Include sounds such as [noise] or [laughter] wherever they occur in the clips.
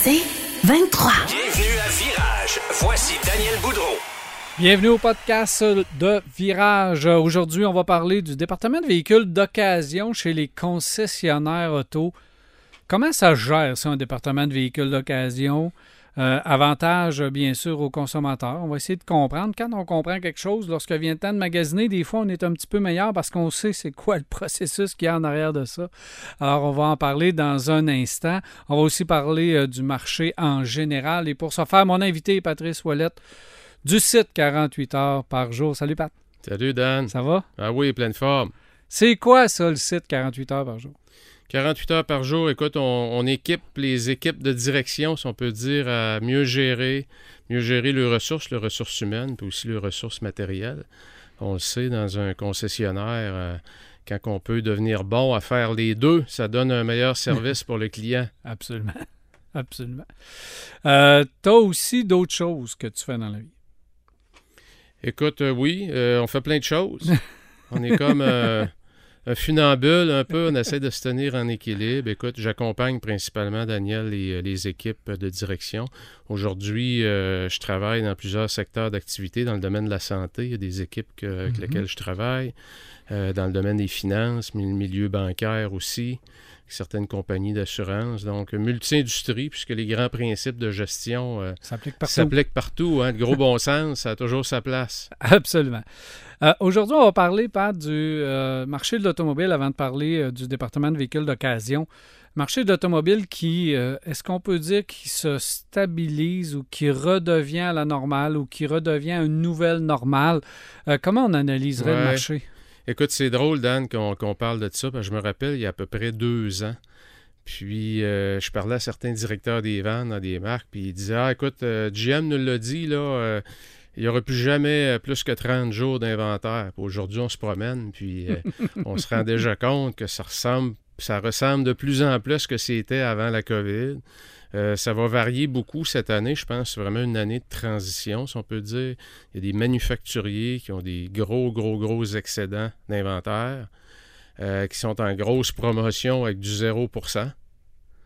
C'est 23. Bienvenue à Virage. Voici Daniel Boudreau. Bienvenue au podcast de Virage. Aujourd'hui, on va parler du département de véhicules d'occasion chez les concessionnaires auto. Comment ça gère, ça, un département de véhicules d'occasion? Euh, avantage, bien sûr, aux consommateurs. On va essayer de comprendre. Quand on comprend quelque chose, lorsque vient le temps de magasiner, des fois, on est un petit peu meilleur parce qu'on sait c'est quoi le [laughs] processus qu'il y a en arrière de ça. Alors, on va en parler dans un instant. On va aussi parler euh, du marché en général. Et pour ce faire, mon invité est Patrice Ouellette du site 48 heures par jour. Salut, Pat. Salut, Dan. Ça va? Ah oui, pleine forme. C'est quoi ça, le site 48 heures par jour? 48 heures par jour, écoute, on, équipe les équipes de direction, si on peut dire, à mieux gérer, mieux gérer les ressources, les ressources humaines, puis aussi les ressources matérielles. On le sait, dans un concessionnaire, euh, quand on peut devenir bon à faire les deux, ça donne un meilleur [laughs] service pour le client. Absolument. [laughs] Absolument. Euh, tu as aussi d'autres choses que tu fais dans la vie. Écoute, euh, oui, on fait plein de choses. [laughs] on est comme un funambule un peu, on essaie de se tenir en équilibre. Écoute, j'accompagne principalement, Daniel, les, les, équipes de direction. Aujourd'hui, euh, je travaille dans plusieurs secteurs d'activité dans le domaine de la santé. Il y a des équipes avec mhm. lesquelles je travaille. Euh, dans le domaine des finances, le milieu bancaire aussi, certaines compagnies d'assurance. Donc, multi-industrie, puisque les grands principes de gestion euh, s'appliquent partout. Hein. gros bon [laughs] sens, ça a toujours sa place. Absolument. Euh, aujourd'hui, on va parler, pas du euh, marché de l'automobile avant de parler du département de véhicules d'occasion. Marché de l'automobile qui, est-ce qu'on peut dire qui se stabilise ou qui redevient à la normale ou qui redevient une nouvelle normale? comment on analyserait le marché? Écoute, c'est drôle, Dan, qu'on parle de ça, parce que je me rappelle, il y a à peu près deux ans, puis je parlais à certains directeurs des ventes dans des marques, puis ils disaient Ah, écoute, GM nous l'a dit, là, il n'y aurait plus jamais euh, plus que 30 jours d'inventaire. Aujourd'hui, on se promène, puis euh, [laughs] on se rend déjà compte que ça ressemble, ça ressemble de plus en plus à ce que c'était avant la COVID. Euh, ça va varier beaucoup cette année. Je pense c'est vraiment une année de transition, si on peut dire. Il y a des manufacturiers qui ont des gros, gros, gros excédents d'inventaire, qui sont en grosse promotion avec du 0%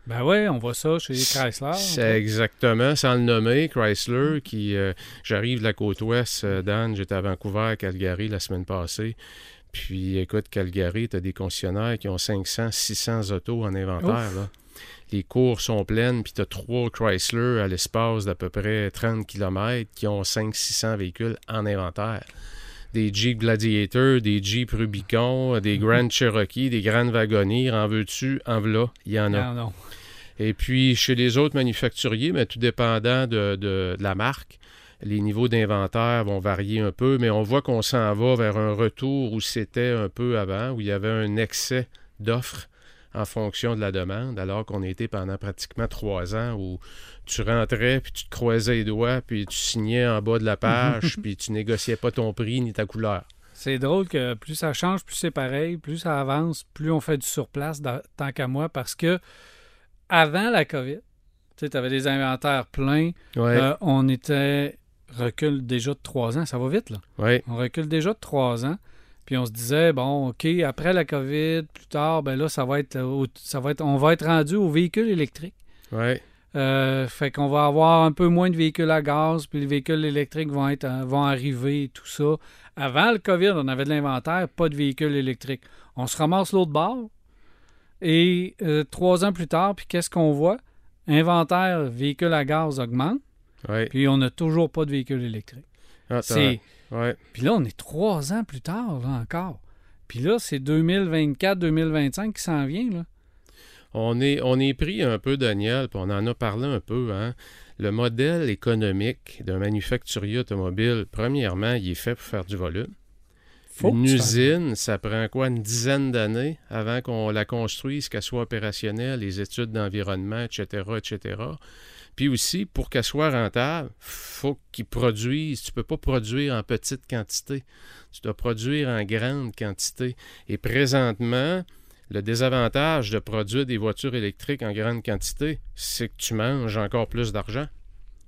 ben oui, on voit ça chez Chrysler. C'est exactement, sans le nommer, Chrysler, qui euh, j'arrive de la côte ouest, euh, Dan, j'étais à Vancouver, Calgary la semaine passée. Puis écoute, Calgary, tu as des concessionnaires qui ont 500, 600 autos en inventaire. Les cours sont pleines, puis tu as trois Chrysler à l'espace d'à peu près 30 km qui ont 500-600 véhicules en inventaire des Jeep Gladiator, des Jeep Rubicon, des mhm. Grand Cherokee, des Grand Wagoneer. En veux-tu? En voilà, il y en a. Non, Et puis, chez les autres manufacturiers, mais tout dépendant de, la marque, les niveaux d'inventaire vont varier un peu, mais on voit qu'on s'en va vers un retour où c'était un peu avant, où il y avait un excès d'offres en fonction de la demande, alors qu'on était pendant pratiquement trois ans où tu rentrais, puis tu te croisais les doigts, puis tu signais en bas de la page, [laughs] puis tu négociais pas ton prix ni ta couleur. C'est drôle que plus ça change, plus c'est pareil, plus ça avance, plus on fait du surplace, tant qu'à moi, parce que avant la COVID, tu avais des inventaires pleins, euh, on était recule déjà de trois ans, ça va vite là. On recule déjà de trois ans. Puis on se disait, bon, OK, après la COVID, plus tard, ben là, ça va être, ça va être on va être rendu aux véhicules électriques. Oui. Euh, fait qu'on va avoir un peu moins de véhicules à gaz, puis les véhicules électriques vont, être, euh, vont arriver, tout ça. Avant le COVID, on avait de l'inventaire, pas de véhicules électriques. On se ramasse l'autre bord, et euh, trois ans plus tard, puis qu'est-ce qu'on voit? Inventaire véhicules à gaz augmente, puis on n'a toujours pas de véhicules électriques. Ah, c'est... Puis là, on est trois ans plus tard, là, encore. Puis là, c'est 2024-2025 qui s'en vient, là. On est, on est pris un peu, Daniel, puis on en a parlé un peu. Hein? Le modèle économique d'un manufacturier automobile, premièrement, il est fait pour faire du volume. une usine, ça prend quoi, une dizaine d'années avant qu'on la construise, qu'elle soit opérationnelle, les études d'environnement, etc., etc. Puis aussi, pour qu'elle soit rentable, faut qu'il produise. Tu ne peux pas produire en petite quantité. Tu dois produire en grande quantité. Et présentement, le désavantage de produire des voitures électriques en grande quantité, c'est que tu manges encore plus d'argent.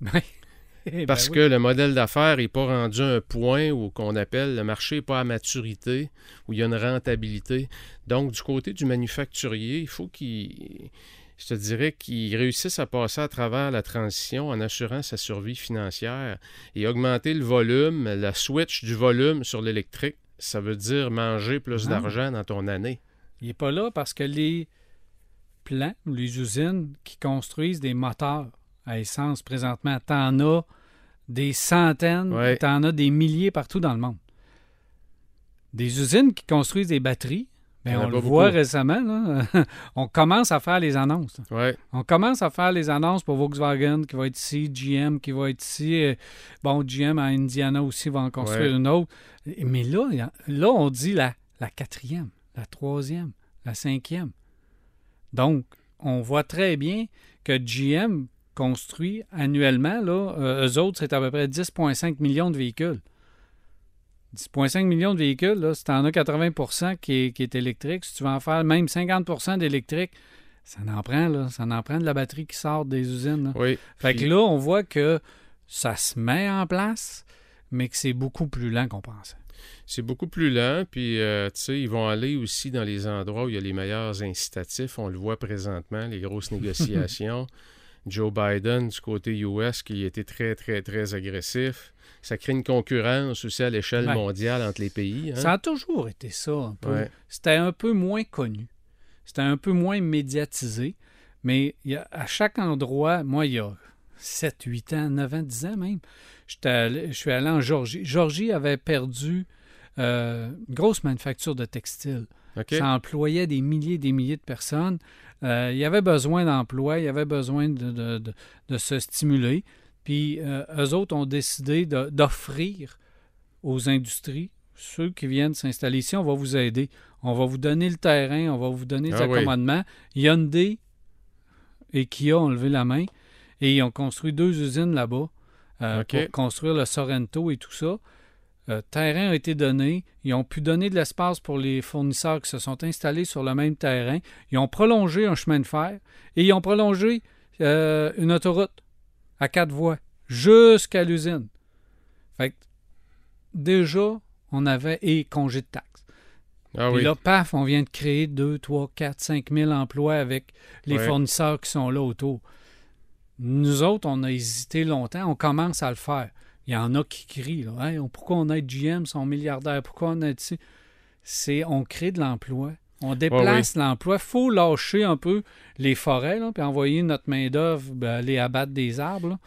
[laughs] Ben Parce que le modèle d'affaires n'est pas rendu à un point où qu'on appelle le marché n'est pas à maturité, où il y a une rentabilité. Donc, du côté du manufacturier, il faut qu'il je te dirais qu'ils réussissent à passer à travers la transition en assurant sa survie financière et augmenter le volume, la switch du volume sur l'électrique. Ça veut dire manger plus Ah. d'argent dans ton année. Il n'est pas là parce que les plants ou les usines qui construisent des moteurs à essence présentement, t'en as des centaines, Ouais. t'en as des milliers partout dans le monde. Des usines qui construisent des batteries, Il y en a on le voit récemment, là, [laughs] on commence à faire les annonces. Ouais, On commence à faire les annonces pour Volkswagen qui va être ici, GM qui va être ici. euh, Bon, GM à Indiana aussi va en construire Ouais. une autre. Mais là, là, on dit la, la quatrième, la troisième, la cinquième. Donc, on voit très bien que GM construit annuellement, là, euh, eux autres, c'est à peu près 10,5 millions de véhicules. 10,5 millions de véhicules, là, si tu en as 80 qui est, qui est électrique, si tu vas en faire même 50% d'électrique, ça en prend, là. Ça en prend de la batterie qui sort des usines. là. oui. Fait que là, on voit que ça se met en place, mais que c'est beaucoup plus lent qu'on pensait. C'est beaucoup plus lent, puis euh, tu sais, ils vont aller aussi dans les endroits où il y a les meilleurs incitatifs. On le voit présentement, les grosses [laughs] négociations. Joe Biden du côté US qui été très, très, très agressif. Ça crée une concurrence aussi à l'échelle Ouais. mondiale entre les pays. hein. Ça a toujours été ça, un peu. Ouais. C'était un peu moins connu. C'était un peu moins médiatisé. Mais il y a, à chaque endroit, moi, il y a 7, 8 ans, 9 ans, 10 ans même, allé- je suis allé en Georgie. Georgie avait perdu euh, une grosse manufacture de textiles. Ça employait des milliers et des milliers de personnes. Euh, il y avait besoin d'emploi, il y avait besoin de, de- de- de se stimuler. Puis euh, eux autres ont décidé d'offrir aux industries, ceux qui viennent s'installer ici, on va vous aider. On va vous donner le terrain, on va vous donner les Ah oui. accommodements. Hyundai et Kia ont levé la main et ils ont construit deux usines là-bas euh, pour construire le Sorrento et tout ça. Euh, terrain a été donné. Ils ont pu donner de l'espace pour les fournisseurs qui se sont installés sur le même terrain. Ils ont prolongé un chemin de fer et ils ont prolongé euh, une autoroute à quatre voies jusqu'à l'usine. Fait que déjà, on avait et congé de taxes. Ah Puis oui. là, paf, on vient de créer 2, 3, 4, 5 000 emplois avec les Ouais. fournisseurs qui sont là autour. Nous autres, on a hésité longtemps, on commence à le faire. Il y en a qui crient, là, Hey, on- pourquoi on aide GM, ils sont milliardaires, pourquoi on aide ici? C'est, on crée de l'emploi. On déplace l'emploi. Il faut lâcher un peu les forêts, là, puis envoyer notre main-d'œuvre ben, aller abattre des arbres. là.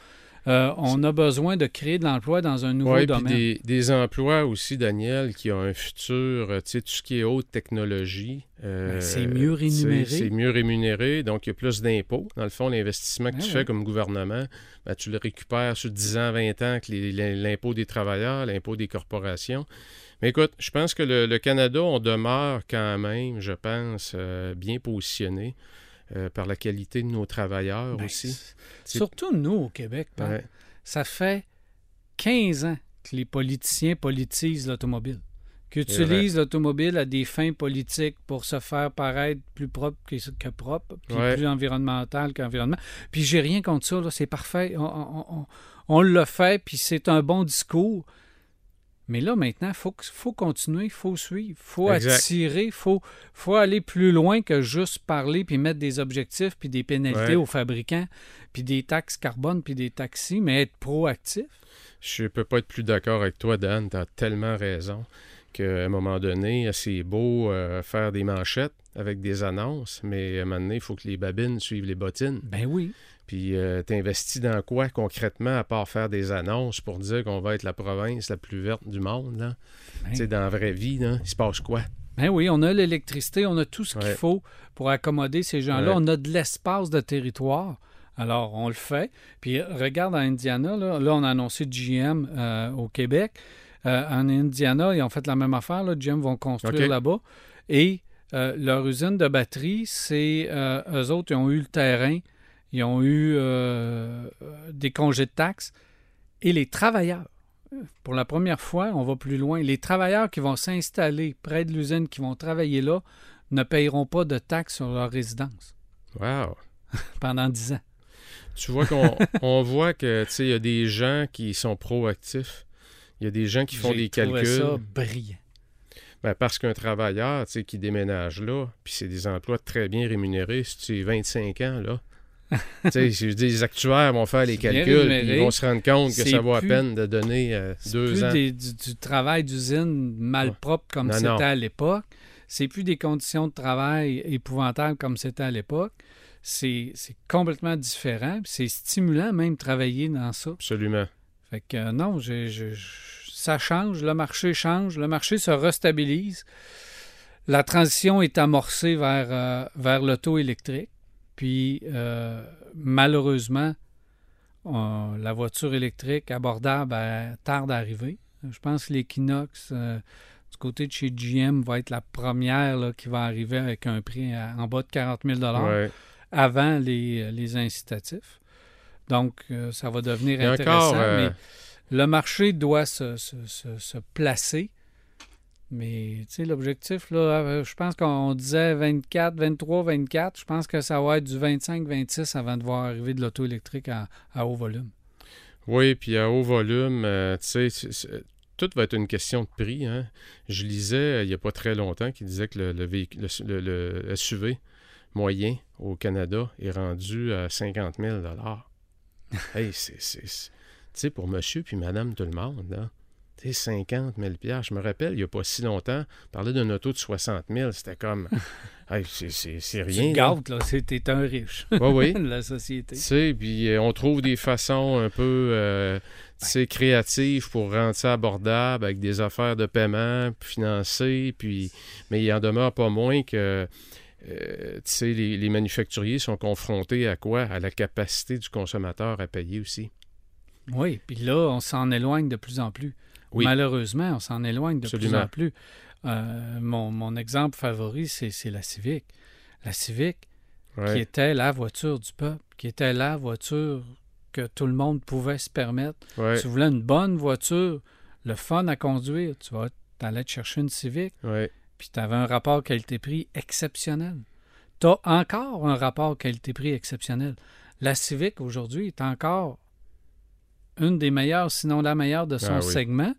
Euh, on a besoin de créer de l'emploi dans un nouveau domaine. des, des emplois aussi, Daniel, qui ont un futur, euh, tu sais, tout ce qui est haute technologie. euh, Ben, c'est mieux rémunéré. C'est mieux rémunéré, donc il y a plus d'impôts. Dans le fond, l'investissement que Ben tu fais comme gouvernement, ben, tu le récupères sur 10 ans, 20 ans, que l'impôt des travailleurs, l'impôt des corporations. Mais écoute, je pense que le, le Canada, on demeure quand même, je pense, euh, bien positionné euh, par la qualité de nos travailleurs Ben, aussi. Surtout nous au Québec. Ouais. Ça fait 15 ans que les politiciens politisent l'automobile, qu'ils utilisent l'automobile à des fins politiques pour se faire paraître plus propre que, que propre, puis Ouais. plus environnemental qu'environnement. Puis j'ai rien contre ça, c'est parfait. On, on- on- on le fait, puis c'est un bon discours. Mais là, maintenant, il faut, faut continuer, il faut suivre, il faut Exact. attirer, il faut, faut aller plus loin que juste parler puis mettre des objectifs puis des pénalités Ouais. aux fabricants puis des taxes carbone puis des taxis, mais être proactif. Je peux pas être plus d'accord avec toi, Dan. Tu as tellement raison qu'à un moment donné, c'est beau euh, faire des manchettes avec des annonces, mais à un moment donné, il faut que les babines suivent les bottines. Ben oui. Puis euh, t'investis dans quoi concrètement à part faire des annonces pour dire qu'on va être la province la plus verte du monde? Là? Ben, Tu sais, dans la vraie vie, là, il se passe quoi? ben oui, on a l'électricité, on a tout ce qu'il faut pour accommoder ces gens-là. Ouais. On a de l'espace de territoire. Alors, on le fait. Puis, regarde en Indiana, là, là on a annoncé GM euh, au Québec. Euh, en Indiana, ils ont fait la même affaire. Là. GM vont construire là-bas. Et euh, leur usine de batterie, c'est eux autres, ils ont eu le terrain, ils ont eu euh, des congés de taxes. Et les travailleurs, pour la première fois, on va plus loin, les travailleurs qui vont s'installer près de l'usine, qui vont travailler là, ne payeront pas de taxes sur leur résidence Wow! [laughs] pendant 10 ans. Tu vois qu'on [laughs] on voit que il y a des gens qui sont proactifs. Il y a des gens qui font des calculs. ça brillant. Ben, parce qu'un travailleur qui déménage là, puis c'est des emplois très bien rémunérés, si tu es 25 ans, là. Je les actuaires vont faire les calculs, rémunéré. ils vont se rendre compte que ça vaut à peine de donner euh, deux plus ans. des- du, du travail d'usine mal Ouais. propre comme c'était à l'époque. C'est plus des conditions de travail épouvantables comme c'était à l'époque. C'est complètement différent. C'est stimulant même travailler dans ça. Absolument. Fait que euh, non, j'ai- je- je- ça change, le marché change, le marché se restabilise. La transition est amorcée vers, euh, vers l'auto électrique. Puis euh, malheureusement, on- la voiture électrique abordable elle tarde à arriver. Je pense que l'Equinox euh, du côté de chez GM va être la première là, qui va arriver avec un prix à- en bas de 40 000 Ouais. avant les, les incitatifs. Donc, euh, ça va devenir Et intéressant. encore, euh, mais le marché doit se, se- se- se placer. Mais, tu sais, l'objectif, là, euh, je pense qu'on disait 24, 23, 24. Je pense que ça va être du 25, 26 avant de voir arriver de l'auto électrique à, à haut volume. Oui, puis à haut volume, euh, tu sais, tout va être une question de prix. hein. Je lisais euh, il n'y a pas très longtemps qu'il disait que le, le, véhicule- le- le- le SUV moyen au Canada est rendu à 50 000 [laughs] Hey, c'est. Tu sais, pour monsieur puis madame tout le monde, là. Tu sais, 50 000 Je me rappelle, il n'y a pas si longtemps, parler d'un auto de 60 000, c'était comme. [laughs] hey, c'est- Tu rien. te là. T'es un riche oui. de [laughs] la société. Tu sais, puis euh, on trouve des façons un peu euh, tu créatives pour rendre ça abordable avec des affaires de paiement financées, puis mais il en demeure pas moins que euh, tu sais, les, les manufacturiers sont confrontés à quoi? À la capacité du consommateur à payer aussi. Oui, puis là, on s'en éloigne de plus en plus. Oui. Malheureusement, on s'en éloigne de plus en plus. Euh, mon, mon exemple favori, c'est la Civic. La Civic, qui était la voiture du peuple, qui était la voiture que tout le monde pouvait se permettre. Ouais, Tu voulais une bonne voiture, le fun à conduire, tu vas allais te chercher une Civic, ouais. puis tu avais un rapport qualité-prix exceptionnel. Tu as encore un rapport qualité-prix exceptionnel. La Civic, aujourd'hui, est encore une des meilleures, sinon la meilleure de son Ah oui. segment.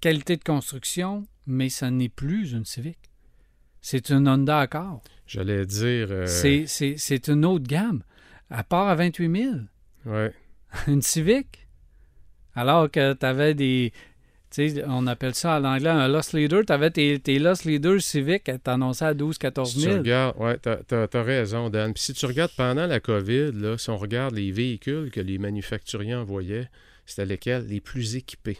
Qualité de construction, mais ça n'est plus une Civic. C'est une Honda Accord. J'allais dire. euh, C'est- une autre gamme. À part à 28 000, ouais. [laughs] une Civic? Alors que tu avais des. Sais, on appelle ça en anglais un loss leader. Tu avais tes, tes loss leaders Civic à t'annoncer à 12 14 Si tu 000. regardes, ouais, t'as raison, Dan. Puis si tu regardes pendant la COVID, là, si on regarde les véhicules que les manufacturiers envoyaient, c'était lesquels? Les plus équipés.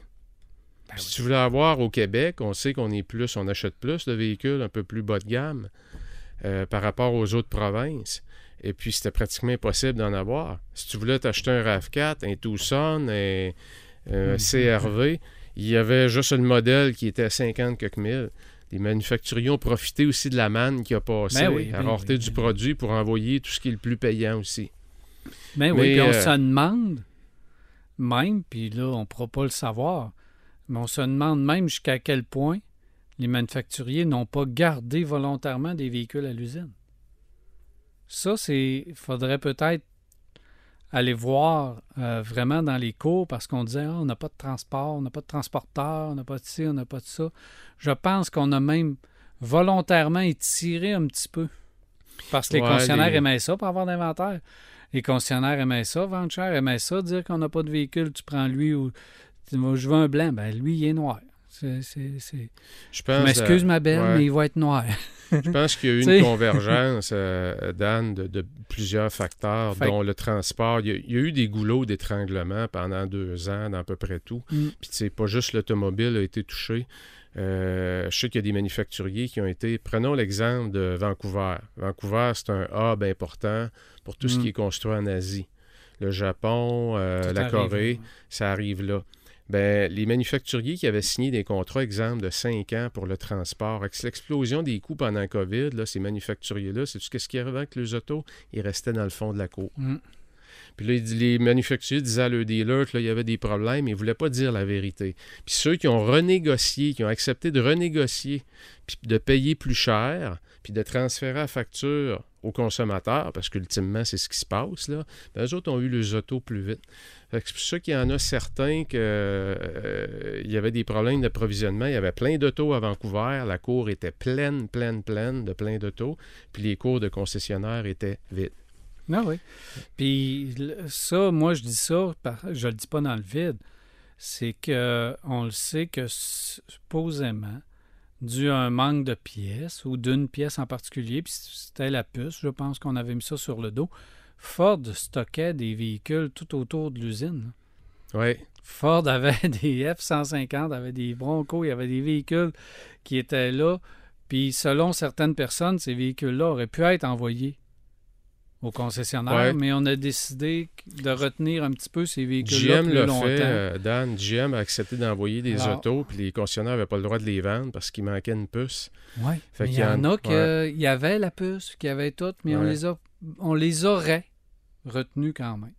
Ben oui. Si tu voulais avoir au Québec, on sait qu'on est plus, on achète plus de véhicules un peu plus bas de gamme euh, par rapport aux autres provinces. Et puis, c'était pratiquement impossible d'en avoir. Si tu voulais t'acheter un RAV4, un Tucson, un, un Mhm. CRV, il y avait juste le modèle qui était à 50 quelques mille. Les manufacturiers ont profité aussi de la manne qui a passé Ben oui, à ben rareté oui, du ben produit pour envoyer tout ce qui est le plus payant aussi. Ben oui, Mais, puis on euh, se demande même, puis là, on ne pourra pas le savoir, mais on se demande même jusqu'à quel point les manufacturiers n'ont pas gardé volontairement des véhicules à l'usine. Ça, c'est. Il faudrait peut-être aller voir euh, vraiment dans les cours parce qu'on disait Ah, on n'a pas de transport, on n'a pas de transporteur, on n'a pas de ci, on n'a pas de ça. Je pense qu'on a même volontairement étiré un petit peu. Parce que les concessionnaires les- aimaient ça pour avoir d'inventaire. Les concessionnaires aimaient ça, vendre cher, aimaient ça, dire qu'on n'a pas de véhicule, tu prends lui ou je veux un blanc, ben lui, il est noir. C'est, c'est, c'est... Je pense, m'excuse, ma belle, ouais. mais il va être noir. Je pense qu'il y a eu [laughs] une convergence, euh, Dan, de, de plusieurs facteurs, Fait dont le transport. Il y, a, il y a eu des goulots d'étranglement pendant deux ans dans à peu près tout. Mm. Puis, tu sais, pas juste l'automobile a été touché. Euh, je sais qu'il y a des manufacturiers qui ont été. Prenons l'exemple de Vancouver. Vancouver, c'est un hub important pour tout ce Mm. qui est construit en Asie. Le Japon, euh, la arrive, Corée, ça arrive là. Ben, les manufacturiers qui avaient signé des contrats, exemple, de 5 ans pour le transport, avec l'explosion des coûts pendant COVID, là, ces manufacturiers-là, c'est qu'est-ce qui arrivait avec les autos? Ils restaient dans le fond de la cour. Mm. Puis là, les manufacturiers disaient à leurs dealers que là, il y avait des problèmes, ils ne voulaient pas dire la vérité. Puis ceux qui ont renégocié, qui ont accepté de renégocier, puis de payer plus cher, puis de transférer la facture aux consommateurs, parce qu'ultimement, c'est ce qui se passe, là, ben, eux autres ont eu les autos plus vite. Que C'est pour ça qu'il y en a certains qu'il y avait des problèmes d'approvisionnement. Il y avait plein d'autos à Vancouver. La cour était pleine, pleine, pleine de plein d'autos. Puis les cours de concessionnaires étaient vides. Ah oui. Puis ça, moi, je dis ça, je le dis pas dans le vide. C'est que on le sait que supposément, dû à un manque de pièces ou d'une pièce en particulier, puis c'était la puce, je pense qu'on avait mis ça sur le dos. Ford stockait des véhicules tout autour de l'usine. Oui. Ford avait [laughs] des F-150, avait des Broncos, il y avait des véhicules qui étaient là. Puis selon certaines personnes, ces véhicules-là auraient pu être envoyés au concessionnaire, Ouais. mais on a décidé de retenir un petit peu ces véhicules-là GM plus longtemps. fait, euh, Dan. GM a accepté d'envoyer des Alors- autos, puis les concessionnaires n'avaient pas le droit de les vendre parce qu'il manquait une puce. Mais il y en a qui ouais. y avait la puce, qui avait tout, mais on les a on les aurait retenus quand même.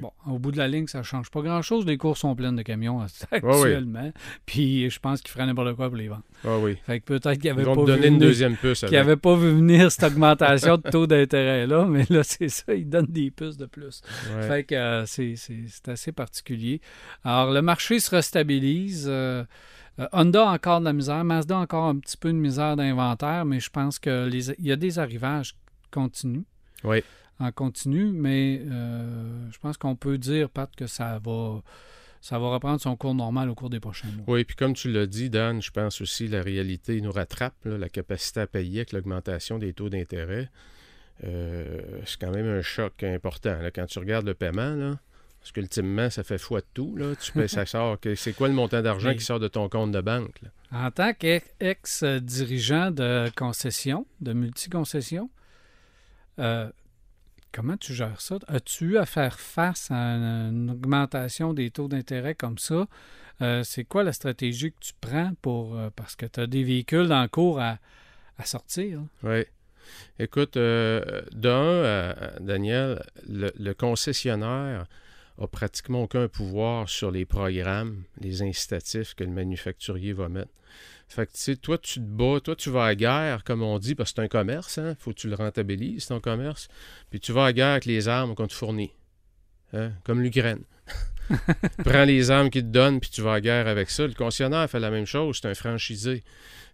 Bon, au bout de la ligne, ça change pas grand-chose. Les cours sont pleines de camions [laughs] oui. actuellement. Puis je pense qu'ils feraient n'importe quoi pour les vendre. Ah oui. Fait que peut-être qu'il n'y avait Ils vont pas te vu donner une deuxième puce. qui avec. n'avait pas vu venir cette augmentation de taux d'intérêt-là, mais là, [laughs] c'est ça, ils donnent des puces de plus. Ouais. Fait que euh, c'est, c'est- c'est assez particulier. Alors, le marché se restabilise. euh, euh, Honda a encore de la misère, Mazda a encore un petit peu de misère d'inventaire, mais je pense que les, il y a des arrivages continus. Oui. En continu, mais euh, je pense qu'on peut dire, Pat, que ça va, ça va reprendre son cours normal au cours des prochains mois. Oui, puis comme tu l'as dit, Dan, je pense aussi la réalité nous rattrape, là, la capacité à payer avec l'augmentation des taux d'intérêt. Euh, c'est quand même un choc important. là. quand tu regardes le paiement, là, parce qu'ultimement, ça fait foi de tout. Là. Tu payes, ça [laughs] sort. que- C'est quoi le montant d'argent qui sort de ton compte de banque? là? En tant qu'ex-dirigeant de concession, de multiconcession, euh, comment tu gères ça? As-tu eu à faire face à une augmentation des taux d'intérêt comme ça? Euh, c'est quoi la stratégie que tu prends pour. euh, parce que tu as des véhicules le cours à, à sortir? Oui. Écoute, euh, d'un, euh, Daniel, le, le concessionnaire a pratiquement aucun pouvoir sur les programmes, les incitatifs que le manufacturier va mettre. Fait que, tu sais, toi, tu te bats, toi, tu vas à la guerre, comme on dit, parce que c'est un commerce, hein? Faut que tu le rentabilises, ton commerce. Puis tu vas à la guerre avec les armes qu'on te fournit. Hein? Comme l'Ukraine. [laughs] Prends les armes qu'ils te donnent, puis tu vas à la guerre avec ça. Le concessionnaire fait la même chose, c'est un franchisé.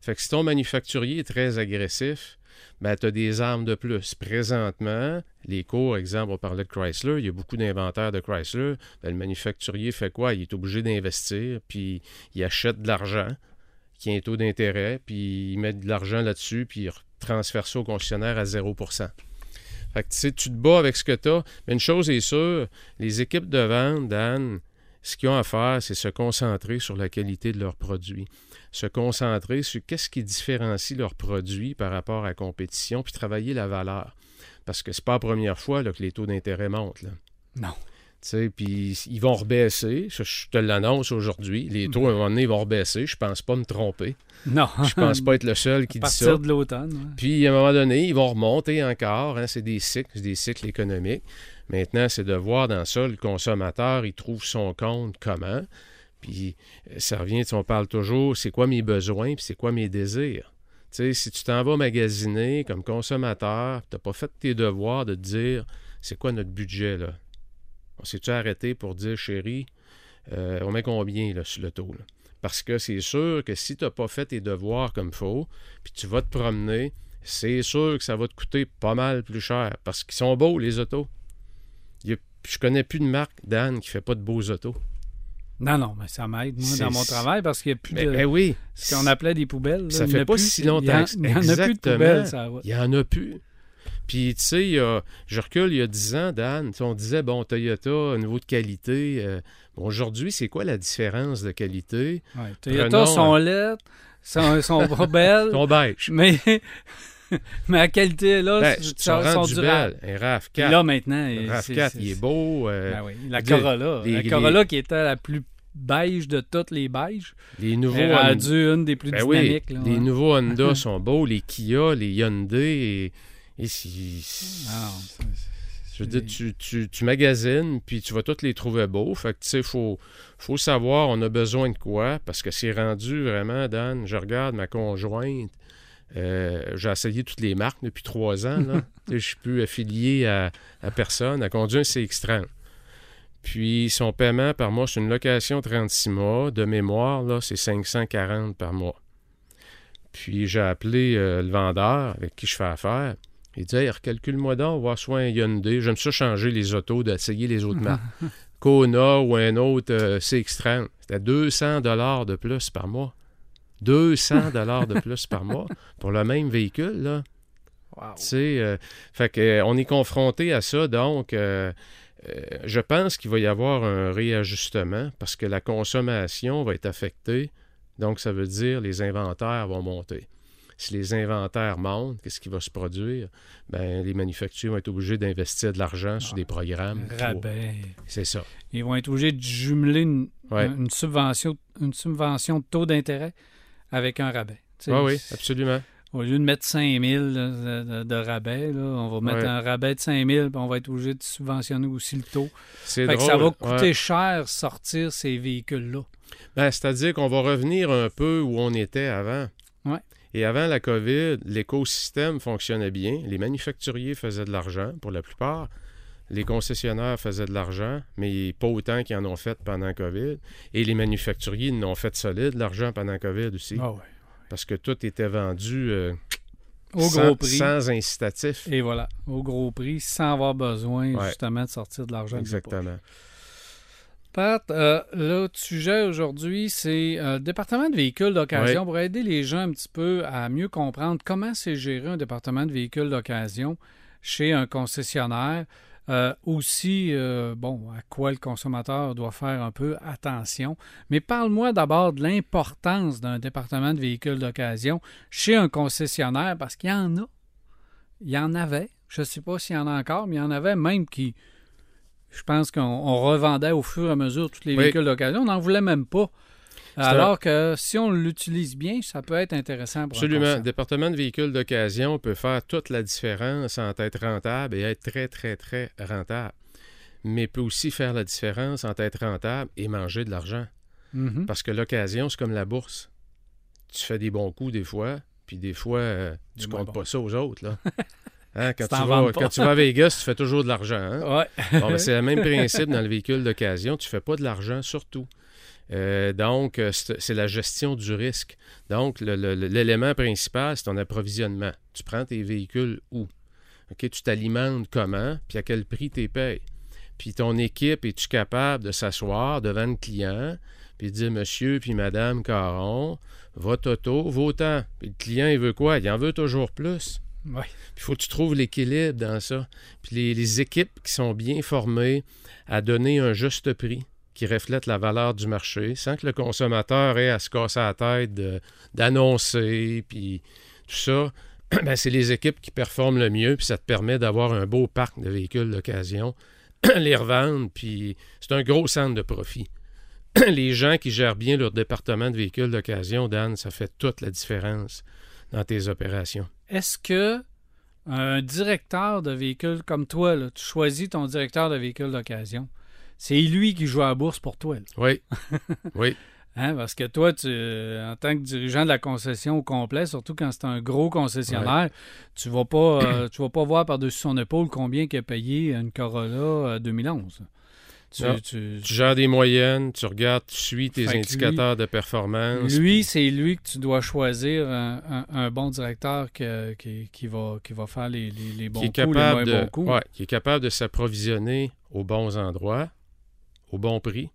Fait que si ton manufacturier est très agressif, ben, tu as des armes de plus. Présentement, les cours, exemple, on parlait de Chrysler, il y a beaucoup d'inventaires de Chrysler. Ben, le manufacturier fait quoi? Il est obligé d'investir, puis il achète de l'argent qui a un taux d'intérêt, puis il met de l'argent là-dessus, puis il transfère ça au concessionnaire à 0% Fait que tu sais, tu te bats avec ce que tu as. Mais une chose est sûre, les équipes de vente, Dan, ce qu'ils ont à faire, c'est se concentrer sur la qualité de leurs produits se concentrer sur qu'est-ce qui différencie leurs produits par rapport à la compétition, puis travailler la valeur. Parce que c'est pas la première fois que les taux d'intérêt montent. Non. Puis ils vont rebaisser. Je, je te l'annonce aujourd'hui. Les taux, à un moment donné, ils vont rebaisser. Je pense pas me tromper. Non. Je pense pas être le seul [laughs] qui à dit ça. partir de l'automne. ouais. Puis, à un moment donné, ils vont remonter encore. hein, c'est des cycles, des cycles économiques. Maintenant, c'est de voir dans ça, le consommateur, il trouve son compte comment. Puis, euh, ça revient, on parle toujours, c'est quoi mes besoins, puis c'est quoi mes désirs. Si tu t'en vas magasiner comme consommateur, tu n'as pas fait tes devoirs de te dire, c'est quoi notre budget, là? On s'est-tu arrêté pour dire, chérie, euh, on met combien, là, sur le taux, là? Parce que c'est sûr que si tu n'as pas fait tes devoirs comme il faut, puis tu vas te promener, c'est sûr que ça va te coûter pas mal plus cher. Parce qu'ils sont beaux, les autos. A- je connais plus de marque, Dan, qui fait pas de beaux autos. Non, non, mais ça m'aide, moi, dans mon travail, parce qu'il n'y a plus Mais, de. ben oui. ce qu'on appelait des poubelles. là, Ça fait pas plus. si longtemps Il y en- que ça. Il n'y en a plus de poubelles, ça va. Il n'y en a plus. Puis, tu sais, je recule il y a 10 ans, Dan, on disait, bon, Toyota, au niveau de qualité. euh, bon, Aujourd'hui, c'est quoi la différence de qualité? Ouais, Toyota Prenons, sont laides, sont, sont pas belles, [laughs] sont beige. mais, [laughs] mais la qualité, là, Ben, ils sont sont, durables. Un Puis RAV4. là, maintenant, le c'est- RAV4, c'est- il est beau. euh, Ben oui, la Corolla. les- la les- Corolla qui était la plus beige de toutes les beiges, les nouveaux est une des plus Ben oui, dynamiques. là, les ouais. nouveaux Honda [laughs] sont beaux, les Kia, les Hyundai. Et, et si- Ah c'est- Je veux dire, tu, tu, tu magasines, puis tu vas tous les trouver beaux. Fait que, tu sais, il faut, faut savoir, on a besoin de quoi, parce que c'est rendu vraiment, Dan, je regarde ma conjointe, Euh, j'ai essayé toutes les marques depuis trois ans. [laughs] Je suis plus affilié à, à personne. À conduire un CX-30. Puis son paiement par mois, c'est une location 36 mois. De mémoire, là, c'est 540 par mois. Puis j'ai appelé euh, le vendeur avec qui je fais affaire. Il dit Hey, recalcule-moi donc, voir soit un Hyundai. J'aime ça changer les autos, d'essayer les autres marques. [laughs] Kona ou un autre euh, CX-30. C'était 200 de plus par mois. 200 [laughs] de plus par mois pour le même véhicule, là. Wow. Tu sais, euh, fait que, euh, on est confronté à ça, donc euh, euh, je pense qu'il va y avoir un réajustement parce que la consommation va être affectée. Donc, ça veut dire les inventaires vont monter. Si les inventaires montent, qu'est-ce qui va se produire? Ben, les manufacturiers vont être obligés d'investir de l'argent sur des programmes. Rabais. C'est ça. Ils vont être obligés de jumeler une, Ouais. une subvention, une subvention de taux d'intérêt avec un rabais. Oui, oui, absolument. Au lieu de mettre 5 000 là, de, de- de rabais, là, on va mettre Ouais. un rabais de 5 000 puis on va être obligé de subventionner aussi le taux. C'est que drôle. ça va ouais. coûter cher sortir ces véhicules-là. Ben, C'est-à-dire qu'on va revenir un peu où on était avant. Et avant la COVID, l'écosystème fonctionnait bien. Les manufacturiers faisaient de l'argent pour la plupart. Les concessionnaires faisaient de l'argent, mais pas autant qu'ils en ont fait pendant COVID. Et les manufacturiers en ont fait solide de l'argent pendant COVID aussi. Ah ouais. Parce que tout était vendu euh, Au sans, gros prix. sans incitatif. Et voilà, au gros prix, sans avoir besoin Ouais. justement de sortir de l'argent. de. Exactement. Pat, euh, l'autre sujet aujourd'hui, c'est euh, le département de véhicules d'occasion pour aider les gens un petit peu à mieux comprendre comment c'est géré un département de véhicules d'occasion chez un concessionnaire. Euh, aussi, euh, bon, à quoi le consommateur doit faire un peu attention. Mais parle-moi d'abord de l'importance d'un département de véhicules d'occasion chez un concessionnaire, parce qu'il y en a. Il y en avait. Je ne sais pas s'il y en a encore, mais il y en avait même qui, je pense qu'on on revendait au fur et à mesure tous les Oui. véhicules d'occasion. On n'en voulait même pas. Alors que si on l'utilise bien, ça peut être intéressant pour un Absolument. Le département de véhicules d'occasion peut faire toute la différence entre être rentable et être très, très, très rentable. Mais peut aussi faire la différence entre être rentable et manger de l'argent. Mhm. Parce que l'occasion, c'est comme la bourse. Tu fais des bons coups des fois, puis des fois, euh, tu comptes pas ça aux autres. Là. [laughs] Hein, quand, Tu vas, vantes pas. quand tu vas à Vegas, tu fais toujours de l'argent. hein? Ouais. Bon, ben, c'est le même [laughs] principe dans le véhicule d'occasion. Tu ne fais pas de l'argent surtout. Euh, donc, euh, c'est la gestion du risque. Donc, l'élément principal, c'est ton approvisionnement. Tu prends tes véhicules où? OK, tu t'alimentes comment, puis à quel prix tu les payes. Puis ton équipe, es-tu capable de s'asseoir devant le client, puis de dire, monsieur, puis madame Caron, votre auto vaut tant. Puis le client, il veut quoi? Il en veut toujours plus. Il faut que tu trouves l'équilibre dans ça. Puis les, équipes qui sont bien formées à donner un juste prix qui reflète la valeur du marché, sans que le consommateur ait à se casser la tête d'annoncer, puis tout ça, [clears throat] ben, c'est les équipes qui performent le mieux, puis ça te permet d'avoir un beau parc de véhicules d'occasion, [clears throat] les revendre, puis c'est un gros centre de profit. [clears throat] les gens qui gèrent bien leur département de véhicules d'occasion, Dan, ça fait toute la différence dans tes opérations. Est-ce que un directeur de véhicule comme toi, là, tu choisis ton directeur de véhicule d'occasion, c'est lui qui joue à la bourse pour toi. là. Oui. [laughs] oui. Hein, Parce que toi, tu, euh, en tant que dirigeant de la concession au complet, surtout quand c'est un gros concessionnaire, tu vas pas euh, tu vas pas voir par-dessus son épaule combien il a payé une Corolla euh, 2011. Tu- Non. tu- Tu gères des moyennes, tu regardes, tu suis tes Fait indicateurs de performance. lui, c'est lui que tu dois choisir un, un- un bon directeur que- qui, qui va, qui va faire les, les- les bons qui est coups, les capable moins de, bons coups. ouais, qui est capable de s'approvisionner aux bons endroits, au bon prix,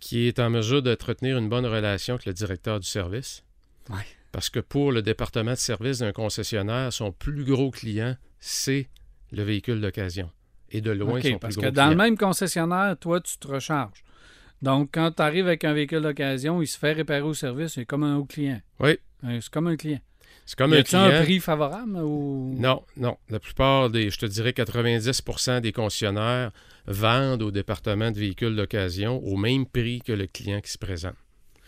qui est en mesure d'entretenir une bonne relation avec le directeur du service. Ouais. Parce que pour le département de service d'un concessionnaire, son plus gros client, c'est le véhicule d'occasion. Et de loin, OK, son parce plus que gros dans le même concessionnaire, toi, tu te recharges. Donc, quand tu arrives avec un véhicule d'occasion, il se fait réparer au service, c'est comme un haut client. Oui. Euh, C'est comme un client. C'est comme y un client. un prix favorable ou... Non, non. La plupart des, je te dirais 90% des concessionnaires vendent au département de véhicules d'occasion au même prix que le client qui se présente.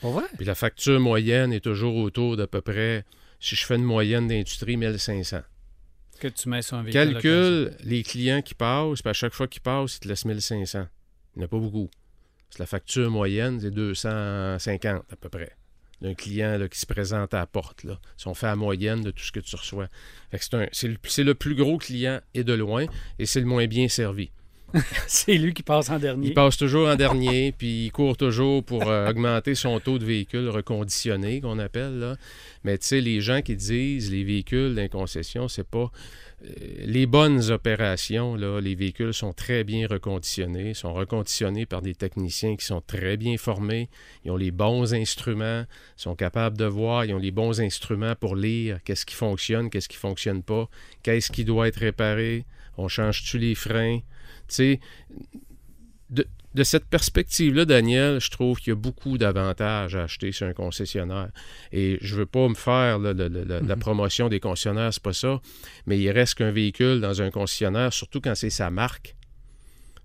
Pour vrai? Puis la facture moyenne est toujours autour d'à peu près, si je fais une moyenne d'industrie, 1500. Que tu mets sur un véhicule. Calcule les clients qui passent, puis à chaque fois qu'ils passent, ils te laissent 1500. Il n'y en a pas beaucoup. C'est la facture moyenne, c'est 250 à peu près. d'un client qui se présente à la porte. Là. Ils sont faits à moyenne de tout ce que tu reçois. Fait que c'est, le, le plus gros client et de loin, et c'est le moins bien servi. [laughs] C'est lui qui passe en dernier. Il passe toujours en dernier, puis il court toujours pour euh, augmenter son taux de véhicules reconditionnés, qu'on appelle. Là. Mais tu sais, les gens qui disent les véhicules d'un concession, c'est pas. euh, les bonnes opérations, là, les véhicules sont très bien reconditionnés, sont reconditionnés par des techniciens qui sont très bien formés, ils ont les bons instruments, sont capables de voir, ils ont les bons instruments pour lire qu'est-ce qui fonctionne, qu'est-ce qui fonctionne pas, qu'est-ce qui doit être réparé, on change-tu les freins. Tu sais, de, de cette perspective-là, Daniel, je trouve qu'il y a beaucoup d'avantages à acheter sur un concessionnaire. Et je veux pas me faire là, le- le- le- la promotion des concessionnaires, c'est pas ça. Mais il reste qu'un véhicule dans un concessionnaire, surtout quand c'est sa marque.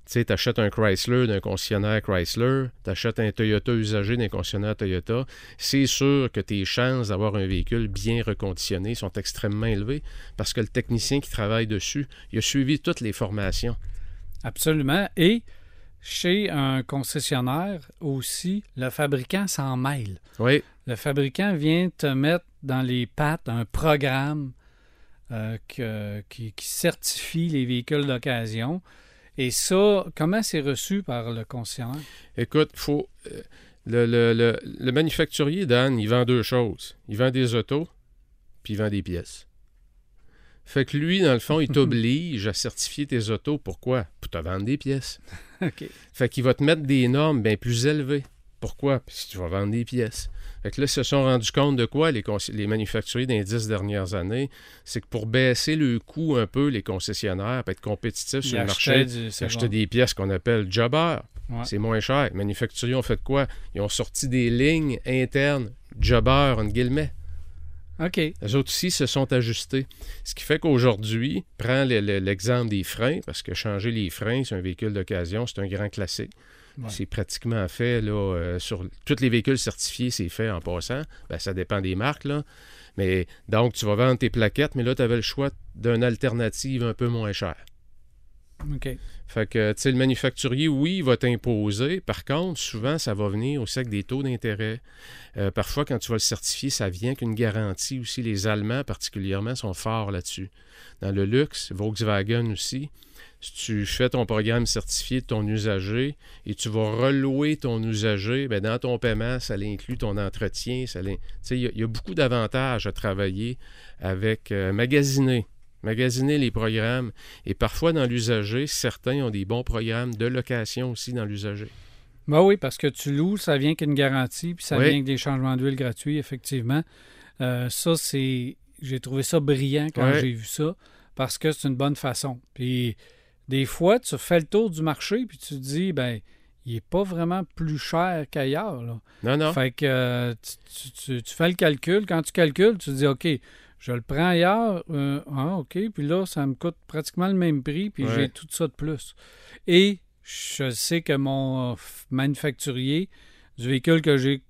Tu sais, t'achètes un Chrysler d'un concessionnaire Chrysler, t'achètes un Toyota usagé d'un concessionnaire Toyota, c'est sûr que tes chances d'avoir un véhicule bien reconditionné sont extrêmement élevées parce que le technicien qui travaille dessus, il a suivi toutes les formations. Absolument. Et chez un concessionnaire aussi, le fabricant s'en mêle. Oui, Le fabricant vient te mettre dans les pattes un programme euh, que- qui, qui certifie les véhicules d'occasion. Et ça, comment c'est reçu par le concessionnaire? Écoute, faut. euh, Le, le- le- le manufacturier, Dan, il vend deux choses. Il vend des autos, puis il vend des pièces. Fait que lui, dans le fond, il t'oblige à certifier tes autos. Pourquoi? Pour te vendre des pièces. [laughs] OK. Fait qu'il va te mettre des normes bien plus élevées. Pourquoi? Parce que tu vas vendre des pièces. Fait que là, ils se sont rendus compte de quoi, les, les manufacturiers dans les dix dernières années? C'est que pour baisser le coût un peu, les concessionnaires, pour être compétitifs sur le marché, du- ils c'est achetaient bon. des pièces qu'on appelle jobber. Ouais. C'est moins cher. Les manufacturiers ont fait quoi? Ils ont sorti des lignes internes, jobber, en guillemets. OK. Les autres aussi se sont ajustés. Ce qui fait qu'aujourd'hui, prends le- le- l'exemple des freins, parce que changer les freins sur un véhicule d'occasion, c'est un grand classique. Ouais. C'est pratiquement fait là, euh, sur tous les véhicules certifiés, c'est fait en passant. Ben, ça dépend des marques. Là. Mais donc, tu vas vendre tes plaquettes, mais là, tu avais le choix d'une alternative un peu moins chère. OK. Fait que, tu sais, le manufacturier, oui, il va t'imposer. Par contre, souvent, ça va venir aussi avec des taux d'intérêt. Euh, parfois, quand tu vas le certifier, ça vient qu'une garantie aussi. Les Allemands, particulièrement, sont forts là-dessus. Dans le luxe, Volkswagen aussi, si tu fais ton programme certifié de ton usager et tu vas relouer ton usager, ben dans ton paiement, ça inclut ton entretien. Il y a beaucoup d'avantages à travailler avec euh, magasiner. Magasiner les programmes. Et parfois, dans l'usager, certains ont des bons programmes de location aussi dans l'usager. Ben oui, parce que tu loues, ça vient qu'une garantie, puis ça Oui. vient avec des changements d'huile gratuits, effectivement. Euh, ça, c'est. J'ai trouvé ça brillant quand j'ai vu ça, parce que c'est une bonne façon. Puis des fois, tu fais le tour du marché, puis tu te dis, ben, il n'est pas vraiment plus cher qu'ailleurs. Non, non. Fait que euh, tu, tu- tu- tu fais le calcul. Quand tu calcules, tu te dis, OK, je le prends ailleurs. euh, ah, OK. Puis là, ça me coûte pratiquement le même prix, puis Ouais. j'ai tout ça de plus. Et je sais que mon manufacturier du véhicule que j'ai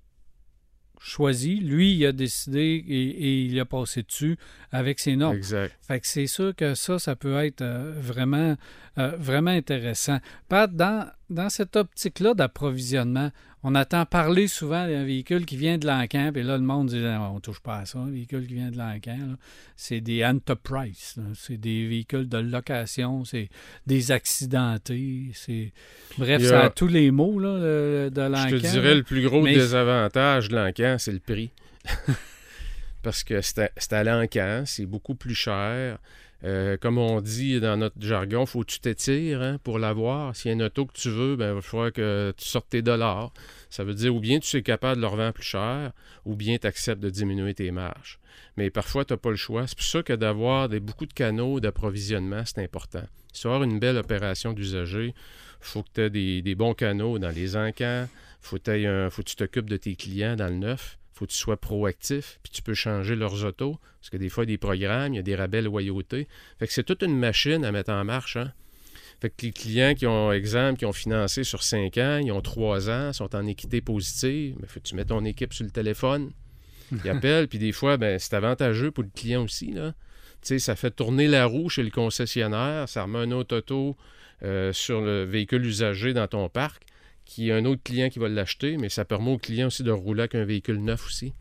choisi, lui, il a décidé et, et il a passé dessus avec ses normes. Exact. Fait que c'est sûr que ça, ça peut être euh, vraiment, euh, vraiment intéressant. Pat, dans, dans cette optique-là d'approvisionnement, on entend parler souvent d'un véhicule qui vient de l'Encan, puis là, le monde dit Ah, on touche pas à ça, un véhicule qui vient de l'Encan. C'est des enterprise, c'est des véhicules de location, c'est des accidentés, c'est. Bref, a- ça a tous les mots là, de l'Encan. Je te là. dirais le plus gros Mais- désavantage de l'encan, c'est le prix. [laughs] Parce que c'est à, à l'encan, c'est beaucoup plus cher. Euh, comme on dit dans notre jargon, faut que tu t'étires hein, pour l'avoir. S'il y a une auto que tu veux, ben, il va que tu sortes tes dollars. Ça veut dire ou bien tu es capable de le revendre plus cher, ou bien tu acceptes de diminuer tes marges. Mais parfois, tu n'as pas le choix. C'est pour ça que d'avoir beaucoup de canaux d'approvisionnement, c'est important. Si tu une belle opération d'usager, faut que tu aies des, bons canaux dans les encans, faut, t'aies un- faut que tu t'occupes de tes clients dans le neuf, faut que tu sois proactif, puis tu peux changer leurs autos, parce que des fois, il y a des programmes, il y a des rabais loyauté. Fait que c'est toute une machine à mettre en marche. Hein? Fait que les clients qui ont, exemple, qui ont financé sur 5 ans, ils ont 3 ans, sont en équité positive, mais faut que tu mets ton équipe sur le téléphone. Ils [laughs] appellent, puis des fois, ben, c'est avantageux pour le client aussi. Là. Ça fait tourner la roue chez le concessionnaire, ça remet un autre auto euh, sur le véhicule usagé dans ton parc qu'il y a un autre client qui va l'acheter, mais ça permet au client aussi de rouler avec un véhicule neuf aussi.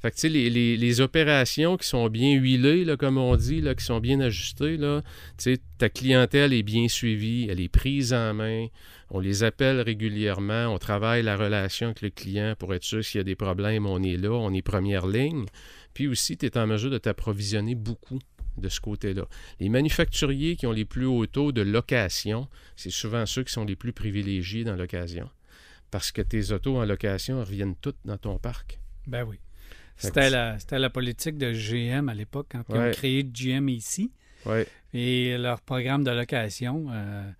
Fait que, les, les- les opérations qui sont bien huilées, là, comme on dit, qui sont bien ajustées, là, ta clientèle est bien suivie, elle est prise en main, on les appelle régulièrement, on travaille la relation avec le client pour être sûr s'il y a des problèmes, on est là, on est première ligne. Puis aussi, tu es en mesure de t'approvisionner beaucoup de ce côté-là. Les manufacturiers qui ont les plus hauts taux de location, c'est souvent ceux qui sont les plus privilégiés dans l'occasion. Parce que tes autos en location reviennent toutes dans ton parc. Ben oui. C'était la, c'était la politique de GM à l'époque, quand ils ont Ouais. créé GM ici Ouais. et leur programme de location. euh,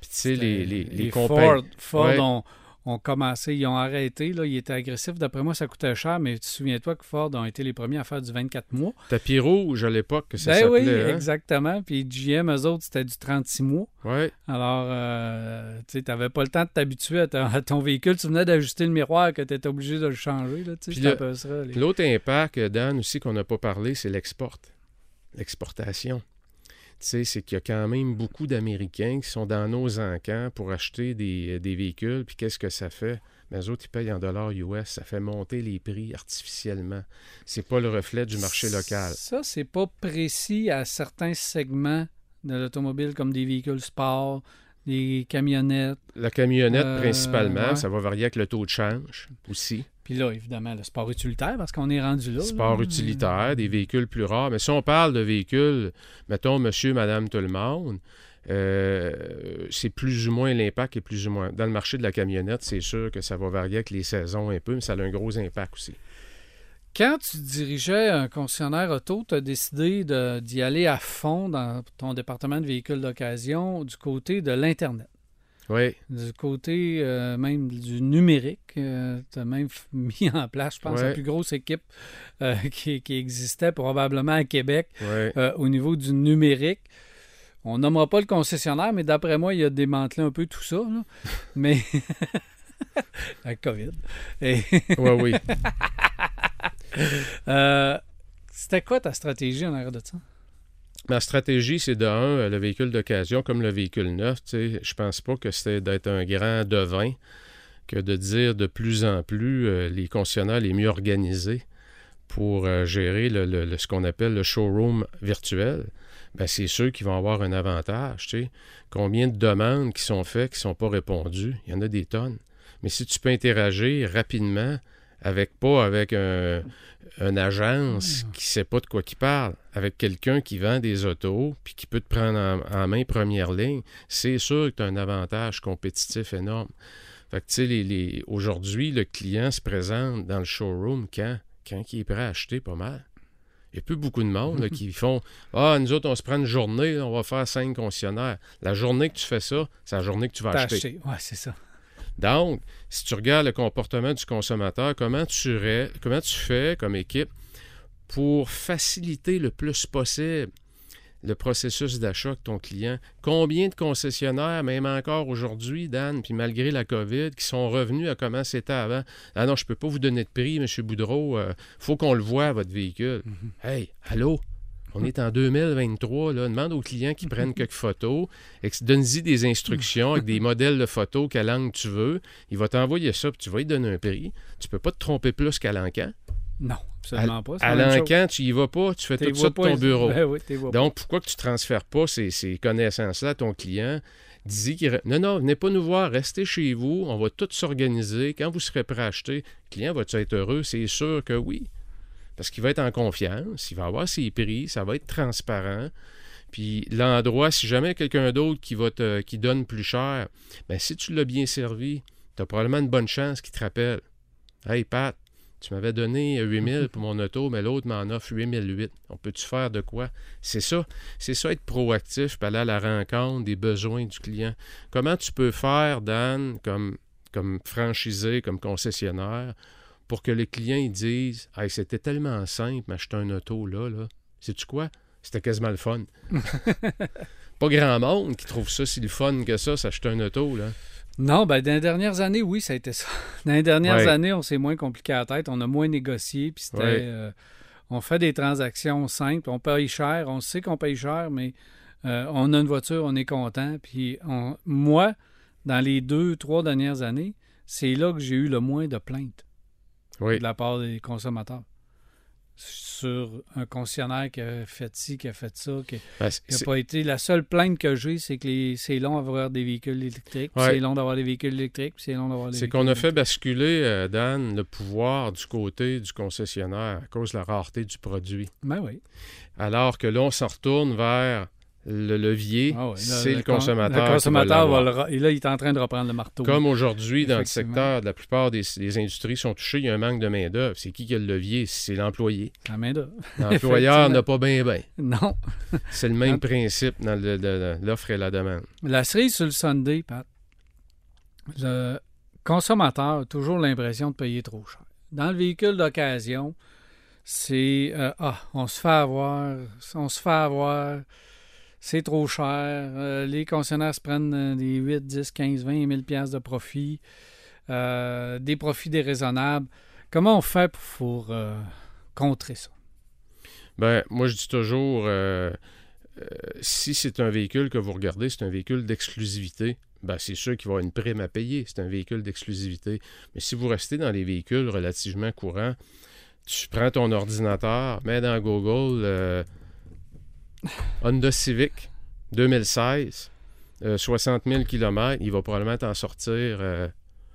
Puis tu sais, les, les, les Ford, Ford Ouais. ont, ont commencé, ils ont arrêté. Là, ils étaient agressifs. D'après moi, ça coûtait cher, mais tu te souviens-toi que Ford ont été les premiers à faire du 24 mois? Tapis rouge à l'époque, que ça ben oui, s'appelait. hein? exactement. Puis GM, eux autres, c'était du 36 mois. Ouais. Alors, euh, tu n'avais pas le temps de t'habituer à, ton- à ton véhicule. Tu venais d'ajuster le miroir que tu étais obligé de le changer. Ça, les- L'autre impact, Dan, aussi, qu'on n'a pas parlé, c'est l'export. L'exportation. Tu sais, c'est qu'il y a quand même beaucoup d'Américains qui sont dans nos encans pour acheter des, des véhicules. Puis qu'est-ce que ça fait? Mais eux autres, ils payent en dollars US. Ça fait monter les prix artificiellement. C'est pas le reflet du marché local. Ça, c'est pas précis à certains segments de l'automobile, comme des véhicules sport, des camionnettes. La camionnette, Euh, principalement, ouais. ça va varier avec le taux de change aussi. Puis là, évidemment, le sport utilitaire, parce qu'on est rendu là. Sport là. utilitaire, des véhicules plus rares. Mais si on parle de véhicules, mettons monsieur, madame, tout le monde, euh, c'est plus ou moins l'impact est plus ou moins. Dans le marché de la camionnette, c'est sûr que ça va varier avec les saisons un peu, mais ça a un gros impact aussi. Quand tu dirigeais un concessionnaire auto, tu as décidé d'y aller à fond dans ton département de véhicules d'occasion du côté de l'Internet. Oui, Du côté euh, même du numérique, tu as même [laughs] mis en place, je pense, la plus grosse équipe euh, [laughs] qui, qui existait probablement à Québec oui. euh, au niveau du numérique. On nommera pas le concessionnaire, mais d'après moi, il a démantelé un peu tout ça. là. [laughs] Mais. la COVID. Et, Oui, oui. euh, C'était quoi ta stratégie en arrière de ça? Ma stratégie, c'est de un, le véhicule d'occasion comme le véhicule neuf. Je pense pas que c'était d'être un grand devin que de dire de plus en plus euh, les concessionnaires les mieux organisés pour euh, gérer ce qu'on appelle le showroom virtuel. Ben, c'est ceux qui vont avoir un avantage. Combien de demandes qui sont faites, qui ne sont pas répondues? Il y en a des tonnes. Mais si tu peux interagir rapidement avec pas avec un, une agence qui sait pas de quoi qui parle, avec quelqu'un qui vend des autos puis qui peut te prendre en, en main première ligne, c'est sûr que tu as un avantage compétitif énorme. Fait que, tu sais, les, les- aujourd'hui, le client se présente dans le showroom quand, quand il est prêt à acheter pas mal. Il n'y a plus beaucoup de monde là, [laughs] qui font Ah, nous autres, on se prend une journée, on va faire cinq concessionnaires. La journée que tu fais ça, c'est la journée que tu vas acheter. acheté. Ouais, c'est ça. Donc, si tu regardes le comportement du consommateur, comment tu, ré- comment tu fais comme équipe pour faciliter le plus possible le processus d'achat de ton client? Combien de concessionnaires, même encore aujourd'hui, Dan, puis malgré la COVID, qui sont revenus à comment c'était avant? Ah non, je ne peux pas vous donner de prix, M. Boudreau. Il faut qu'on le voit, votre véhicule. Hey, allô? On est en 2023, là. Demande aux clients qui prennent quelques photos, donne-y des instructions avec des modèles de photos, quelle langue tu veux. Il va t'envoyer ça, puis tu vas lui donner un prix. Tu peux pas te tromper plus qu'à l'encan. Non, absolument pas. À même chose. l'encan, tu y vas pas, tu fais tout ça de pas, ton bureau. Ben oui, pas. Donc, pourquoi que tu ne transfères pas ces, ces connaissances-là à ton client? Dis qu'il... Non, non, venez pas nous voir, restez chez vous, on va tout s'organiser. Quand vous serez prêt à acheter, le client va-tu être heureux? C'est sûr que oui. Parce qu'il va être en confiance, il va avoir ses prix, ça va être transparent. Puis l'endroit, si jamais quelqu'un d'autre qui qui donne plus cher, ben si tu l'as bien servi, tu as probablement une bonne chance qu'il te rappelle. Hey Pat, tu m'avais donné 8000 pour mon auto, mais l'autre m'en offre 8008. On peut-tu faire de quoi? C'est ça. C'est ça être proactif, aller à la rencontre des besoins du client. Comment tu peux faire, Dan, comme, comme franchisé, comme concessionnaire, pour que les clients ils disent Hey, c'était tellement simple m'acheter un auto là, là. Sais-tu quoi? C'était quasiment le fun. [laughs] Pas grand monde qui trouve ça si le fun que ça, s'acheter un auto, là. Non, ben dans les dernières années, oui, ça a été ça. [laughs] Dans les dernières Ouais. années, on s'est moins compliqué à la tête, on a moins négocié, puis c'était... Ouais. euh, on fait des transactions simples, on paye cher, on sait qu'on paye cher, mais euh, on a une voiture, on est content, puis on- moi, dans les deux, trois dernières années, c'est là que j'ai eu le moins de plaintes Oui. de la part des consommateurs. Sur un concessionnaire qui a fait ci, qui a fait ça, qui Ben, n'a pas été. La seule plainte que j'ai, c'est que c'est long d'avoir des véhicules électriques, puis Ouais. c'est long d'avoir des véhicules électriques, c'est long d'avoir des C'est qu'on a fait basculer, euh, Dan, le pouvoir du côté du concessionnaire à cause de la rareté du produit. Ben oui. Alors que là, on s'en retourne vers le levier, Ah c'est le, con- consommateur. Le consommateur va le Et là, il est en train de reprendre le marteau. Comme aujourd'hui, dans le secteur, la plupart des, des industries sont touchées, il y a un manque de main-d'œuvre. C'est qui qui a le levier? C'est l'employé. La main d'œuvre. L'employeur [laughs] n'a pas bien, bien. Non. C'est le même Hein? principe dans l'offre et la demande. La cerise sur le Sunday, Pat, le consommateur a toujours l'impression de payer trop cher. Dans le véhicule d'occasion, c'est euh, Ah, on se fait avoir, on se fait avoir, c'est trop cher. euh, les concessionnaires se prennent euh, des 8, 10, 15, 20 000 piastres de profit, euh, des profits déraisonnables. Comment on fait pour contrer ça? Ben, moi, je dis toujours, si c'est un véhicule que vous regardez, c'est un véhicule d'exclusivité, ben, c'est sûr qu'il va y avoir une prime à payer. C'est un véhicule d'exclusivité. Mais si vous restez dans les véhicules relativement courants, tu prends ton ordinateur, mets dans Google Honda Civic 2016, euh, 60 000 km, il va probablement t'en sortir euh,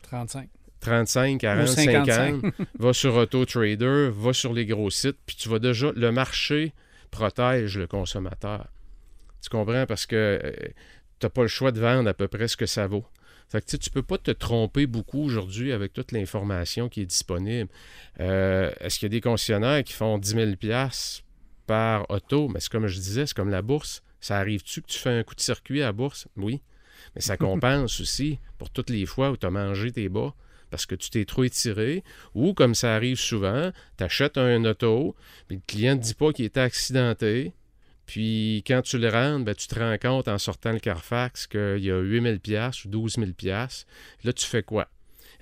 35. 35, 40, Ou 55. 50. [laughs] va sur AutoTrader, va sur les gros sites, puis tu vas déjà. Le marché protège le consommateur. Tu comprends? Parce que tu n'as pas le choix de vendre à peu près ce que ça vaut. Fait que, tu ne peux pas te tromper beaucoup aujourd'hui avec toute l'information qui est disponible. Euh, Est-ce qu'il y a des concessionnaires qui font 10 000 par auto? Mais c'est comme je disais, c'est comme la bourse. Ça arrive-tu que tu fais un coup de circuit à la bourse? Oui. Mais ça [laughs] compense aussi pour toutes les fois où tu as mangé tes bas parce que tu t'es trop étiré, ou comme ça arrive souvent, tu achètes un auto, puis le client ne te dit pas qu'il était accidenté, puis quand tu le rentres, ben, tu te rends compte en sortant le Carfax qu'il y a 8000 pièces ou 12 000 pièces. Là, tu fais quoi?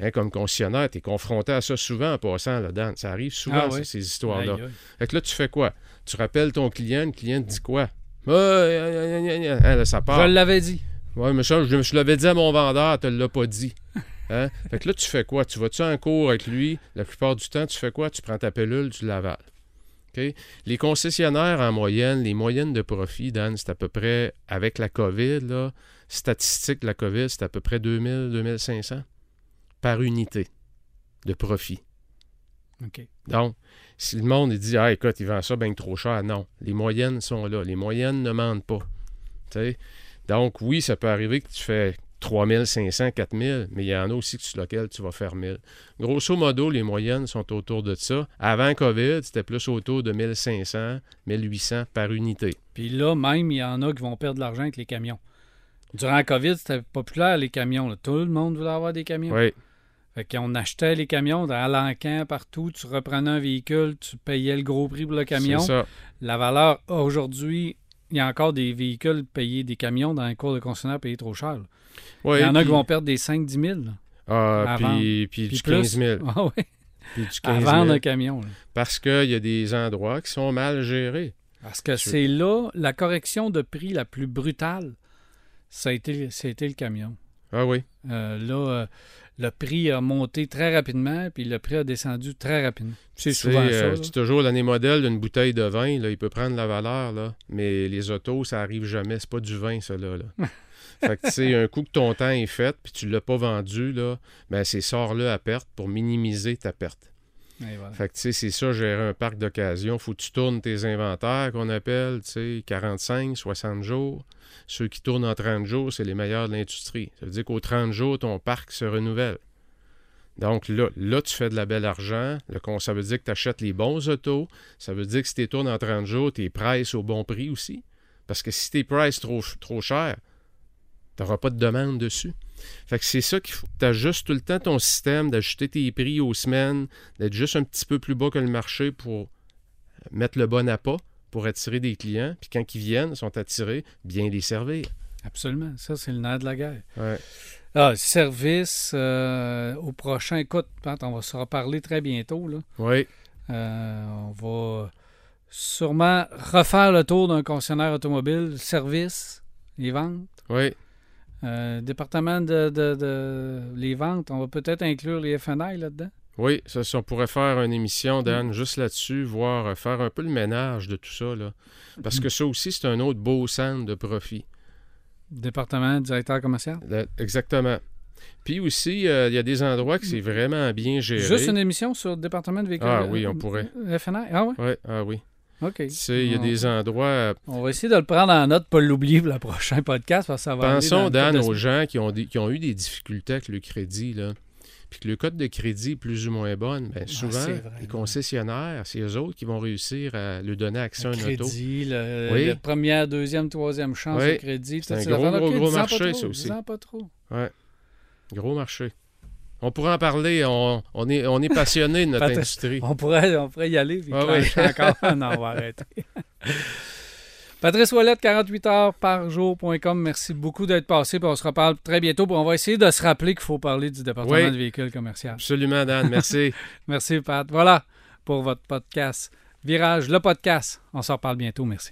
Hein, comme concessionnaire, tu es confronté à ça souvent en passant, là, Dan. Ça arrive souvent, Ah oui. ces histoires-là. Fait que là, tu fais quoi? Tu rappelles ton client, le client te dit quoi? Hein, là, ça part. Je l'avais dit. Oui, mais ça, je, je l'avais dit à mon vendeur, tu ne l'as pas dit. Hein? Fait que là, tu fais quoi? Tu vas-tu en cours avec lui? La plupart du temps, tu fais quoi? Tu prends ta pilule, tu l'avales. Les concessionnaires, en moyenne, les moyennes de profit, Dan, c'est à peu près, avec la COVID, là, statistique de la COVID, c'est à peu près 2000, 2500 par unité de profit. OK. Donc, si le monde il dit Ah, écoute, il vend ça bien trop cher, non. Les moyennes sont là. Les moyennes ne mentent pas. Donc, oui, ça peut arriver que tu fais 3500, 4000, mais il y en a aussi que sur lequel tu vas faire 1000. Grosso modo, les moyennes sont autour de ça. Avant COVID, c'était plus autour de 1500, 1800 par unité. Puis là, même, il y en a qui vont perdre de l'argent avec les camions. Durant la COVID, c'était populaire, les camions. là. Tout le monde voulait avoir des camions. Oui, Fait qu'on achetait les camions dans l'encan, partout. Tu reprenais un véhicule, tu payais le gros prix pour le camion. ça. La valeur, aujourd'hui, il y a encore des véhicules payés, des camions dans les cours de concessionnaire payés trop cher. Oui, il y en a puis- qui vont perdre des 5-10 000. là. Ah, à puis, puis Puis du plus. 15 000. Ah ouais, Puis du à 15 vendre 000. un camion. là. Parce qu'il y a des endroits qui sont mal gérés. Parce que c'est là, la correction de prix la plus brutale, ça a été, ça a été le camion. Ah oui. Euh, là, euh, le prix a monté très rapidement, puis le prix a descendu très rapidement. C'est souvent ça. là. c'est toujours l'année modèle d'une bouteille de vin. Là, il peut prendre la valeur, là, mais les autos, ça arrive jamais. C'est pas du vin, ça. Là, là. [laughs] fait que, tu sais, un coup que ton temps est fait, puis tu l'as pas vendu, là, ben, c'est sort-le à perte pour minimiser ta perte. Fait que, tu sais, c'est ça, gérer un parc d'occasion. Faut que tu tournes tes inventaires, qu'on appelle, tu sais, 45, 60 jours. Ceux qui tournent en 30 jours, c'est les meilleurs de l'industrie. Ça veut dire qu'au 30 jours, ton parc se renouvelle. Donc là, là, tu fais de la belle argent. Le ça veut dire que tu achètes les bons autos. Ça veut dire que si tu tournes en 30 jours, tu prices au bon prix aussi. Parce que si tu prices trop, trop cher, tu n'auras pas de demande dessus. Fait que c'est ça qu'il faut. Tu ajustes tout le temps ton système, d'ajuster tes prix aux semaines, d'être juste un petit peu plus bas que le marché pour mettre le bon appât, pour attirer des clients. Puis quand ils viennent, sont attirés, bien les servir. Absolument. Ça, c'est le nerf de la guerre. Ouais. Ah, service euh, au prochain. Écoute, Pat, on va se reparler très bientôt. Là. Oui, Euh, on va sûrement refaire le tour d'un concessionnaire automobile, service, les ventes. oui. Euh, département de, de- de- les ventes, on va peut-être inclure les FNI là-dedans? Oui, ça, on pourrait faire une émission, Dan, juste là-dessus, voir euh, faire un peu le ménage de tout ça. Là. Parce que ça aussi, c'est un autre beau centre de profit. Département directeur commercial? Là, exactement. Puis aussi, euh, il y a des endroits que c'est vraiment bien géré. Juste une émission sur le département de véhicules. Ah oui, on pourrait. FNI. Ah ouais? Ouais, ah oui. OK. Tu sais, il y a On- des endroits. euh, On va essayer de le prendre en note, pas l'oublier pour le prochain podcast, parce que ça va aller dans Pensons, le Dan, aux gens qui ont, des- qui ont eu des difficultés avec le crédit, là. Puis que le code de crédit est plus ou moins bon, bien souvent, Ah, vrai, les concessionnaires, c'est eux autres qui vont réussir à lui donner accès à Le un auto. crédit, le, Oui. le première, deuxième, troisième chance Oui. de crédit. C'est un gros, gros, gros marché, ça aussi. pas trop. Gros marché. On pourrait en parler, on, on est, on est passionné de notre industrie. On pourrait, on pourrait y aller. Puis Ah oui. encore. [laughs] non, on va arrêter. Patrice Ouellette, 48 heures par jour.com. Merci beaucoup d'être passé. Puis on se reparle très bientôt. Puis on va essayer de se rappeler qu'il faut parler du département Oui. de véhicules commerciaux. Absolument, Dan, merci. [laughs] Merci, Pat. Voilà pour votre podcast. Virage, le podcast. On s'en reparle bientôt. Merci.